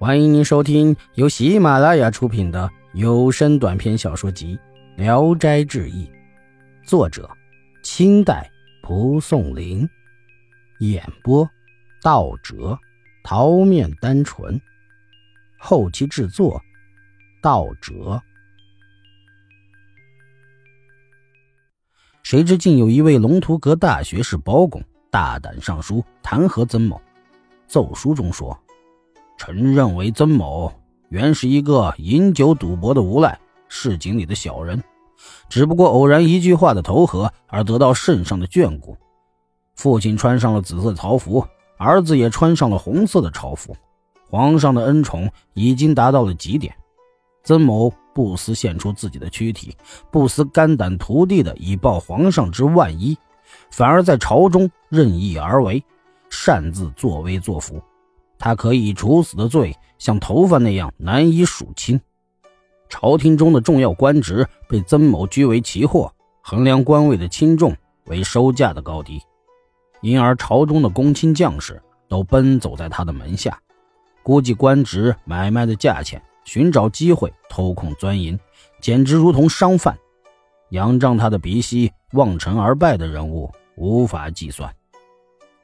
欢迎您收听由喜马拉雅出品的有声短篇小说集《聊斋志异》，作者：清代蒲松龄，演播：道哲、桃面单纯，后期制作：道哲。谁知竟有一位龙图阁大学士包公大胆上书弹劾曾某，奏书中说。臣认为曾某原是一个饮酒赌博的无赖，市井里的小人，只不过偶然一句话的投合而得到圣上的眷顾。父亲穿上了紫色朝服，儿子也穿上了红色的朝服，皇上的恩宠已经达到了极点。曾某不思献出自己的躯体，不思肝胆涂地的以报皇上之万一，反而在朝中任意而为，擅自作威作福。他可以处死的罪，像头发那样难以数清。朝廷中的重要官职被曾某居为奇货，衡量官位的轻重为收价的高低，因而朝中的公卿将士都奔走在他的门下，估计官职买卖的价钱，寻找机会偷空钻营，简直如同商贩。仰仗他的鼻息望尘而败的人物无法计算。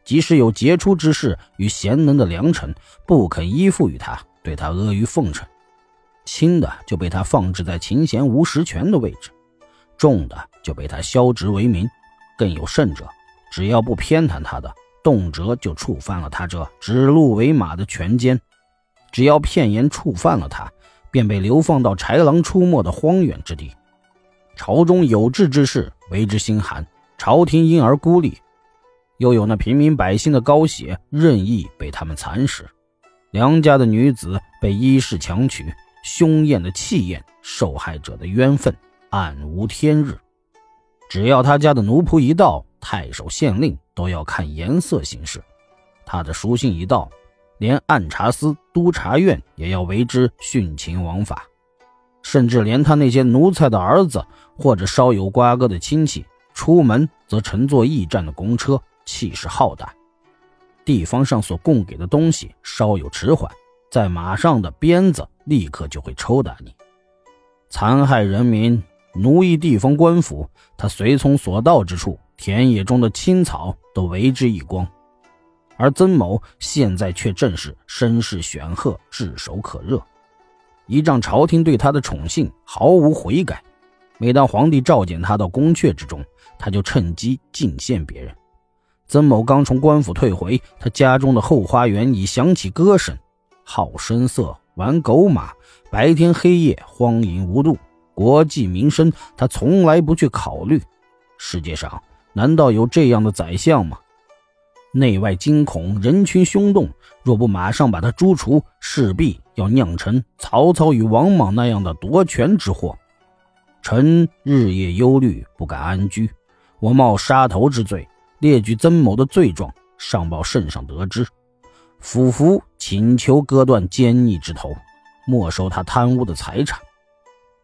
即使有杰出之士与贤能的良臣，不肯依附于他，对他阿谀奉承；轻的就被他放置在秦贤无实权的位置，重的就被他削职为民。更有甚者，只要不偏袒他的，动辄就触犯了他这指鹿为马的权奸；只要片言触犯了他，便被流放到豺狼出没的荒远之地。朝中有志之士为之心寒，朝廷因而孤立。又有那平民百姓的高血任意被他们蚕食，良家的女子被衣氏强娶，凶艳的气焰，受害者的冤愤暗无天日。只要他家的奴仆一到，太守县令都要看颜色行事；他的书信一到，连按察司、督察院也要为之殉情枉法，甚至连他那些奴才的儿子或者稍有瓜葛的亲戚，出门则乘坐驿站的公车。气势浩大，地方上所供给的东西稍有迟缓，在马上的鞭子立刻就会抽打你，残害人民，奴役地方官府。他随从所到之处，田野中的青草都为之一光。而曾某现在却正是身势显赫，炙手可热，依仗朝廷对他的宠幸，毫无悔改。每当皇帝召见他到宫阙之中，他就趁机进献别人。曾某刚从官府退回，他家中的后花园已响起歌声，好声色，玩狗马，白天黑夜荒淫无度，国计民生，他从来不去考虑。世界上难道有这样的宰相吗？内外惊恐，人群汹动，若不马上把他诛除，势必要酿成曹操与王莽那样的夺权之祸。臣日夜忧虑，不敢安居，我冒杀头之罪。列举曾某的罪状，上报圣上得知，府服请求割断奸逆之头，没收他贪污的财产，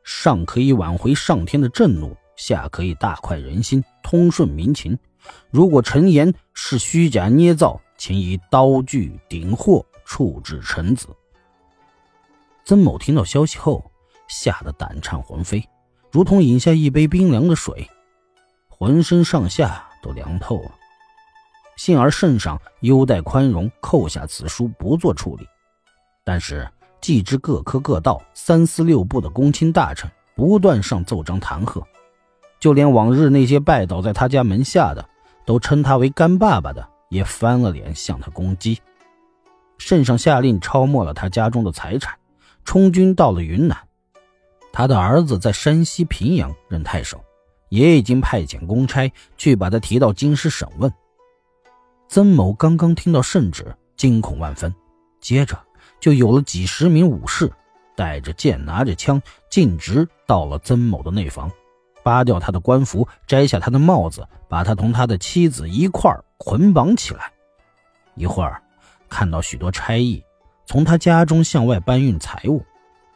上可以挽回上天的震怒，下可以大快人心，通顺民情。如果陈言是虚假捏造，请以刀具顶祸处置臣子。曾某听到消息后，吓得胆颤魂飞，如同饮下一杯冰凉的水，浑身上下。都凉透了。幸而圣上优待宽容，扣下此书不做处理。但是，既知各科各道、三司六部的公卿大臣不断上奏章弹劾，就连往日那些拜倒在他家门下的，都称他为干爸爸的，也翻了脸向他攻击。圣上下令抄没了他家中的财产，充军到了云南。他的儿子在山西平阳任太守。也已经派遣公差去把他提到京师审问。曾某刚刚听到圣旨，惊恐万分，接着就有了几十名武士，带着剑，拿着枪，径直到了曾某的内房，扒掉他的官服，摘下他的帽子，把他同他的妻子一块捆绑起来。一会儿，看到许多差役从他家中向外搬运财物，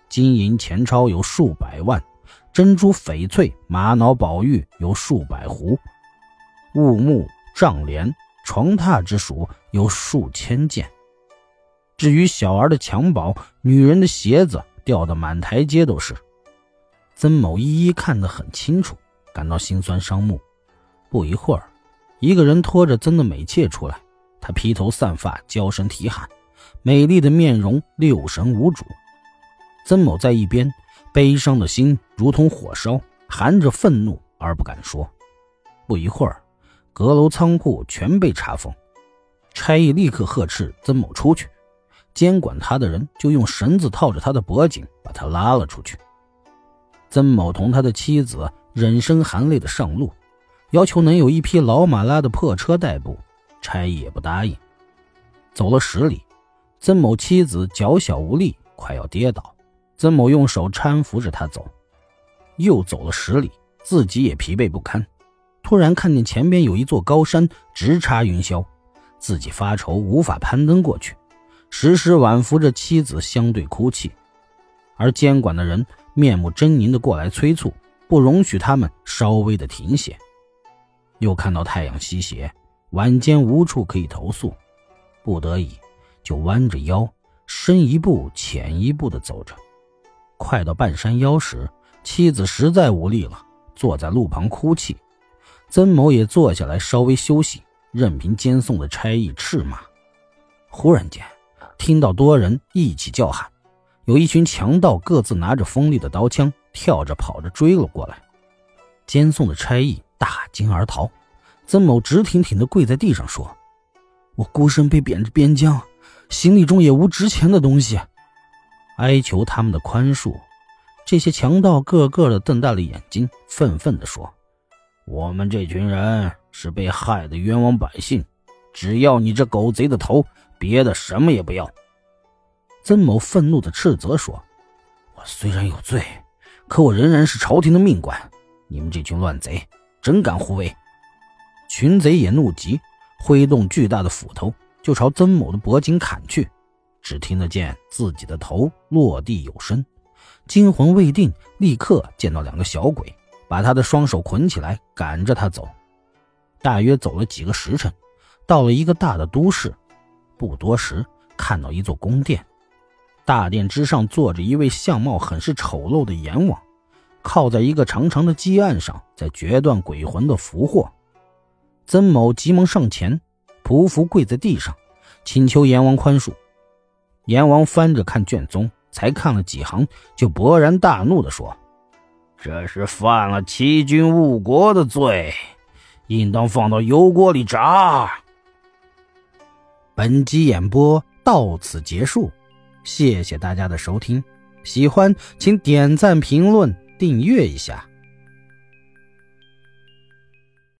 金银钱钞有数百万。珍珠、翡翠、玛瑙、宝玉有数百壶，雾木、帐帘、床榻之属有数千件。至于小儿的襁褓，女人的鞋子掉得满台阶都是。曾某一一看得很清楚，感到心酸伤目。不一会儿，一个人拖着曾的美妾出来，他披头散发，娇声啼喊，美丽的面容六神无主。曾某在一边，悲伤的心如同火烧，含着愤怒而不敢说。不一会儿，阁楼仓库全被查封，差役立刻呵斥曾某出去。监管他的人就用绳子套着他的脖颈，把他拉了出去。曾某同他的妻子忍声含泪的上路，要求能有一匹老马拉的破车代步，差役也不答应。走了十里，曾某妻子脚小无力，快要跌倒，曾某用手搀扶着他走。又走了十里，自己也疲惫不堪，突然看见前边有一座高山直插云霄，自己发愁无法攀登过去。时时挽扶着妻子，相对哭泣，而监管的人面目狰狞的过来催促，不容许他们稍微的停歇。又看到太阳西斜，晚间无处可以投宿，不得已就弯着腰，深一步浅一步的走着。快到半山腰时，妻子实在无力了，坐在路旁哭泣。曾某也坐下来稍微休息，任凭监送的差役斥骂。忽然间。听到多人一起叫喊，有一群强盗各自拿着锋利的刀枪，跳着跑着追了过来。监送的差役大惊而逃。曾某直挺挺地跪在地上说：“我孤身被贬至边疆，行李中也无值钱的东西，哀求他们的宽恕。”这些强盗个个的瞪大了眼睛，愤愤地说：“我们这群人是被害的冤枉百姓，只要你这狗贼的头。”别的什么也不要。曾某愤怒的斥责说：“我虽然有罪，可我仍然是朝廷的命官。你们这群乱贼，真敢胡为！”群贼也怒极，挥动巨大的斧头就朝曾某的脖颈砍去。只听得见自己的头落地有声，惊魂未定，立刻见到两个小鬼把他的双手捆起来，赶着他走。大约走了几个时辰，到了一个大的都市。不多时，看到一座宫殿，大殿之上坐着一位相貌很是丑陋的阎王，靠在一个长长的鸡案上，在决断鬼魂的福祸。曾某急忙上前，匍匐跪在地上，请求阎王宽恕。阎王翻着看卷宗，才看了几行，就勃然大怒地说：“这是犯了欺君误国的罪，应当放到油锅里炸。”本集演播到此结束，谢谢大家的收听。喜欢请点赞、评论、订阅一下。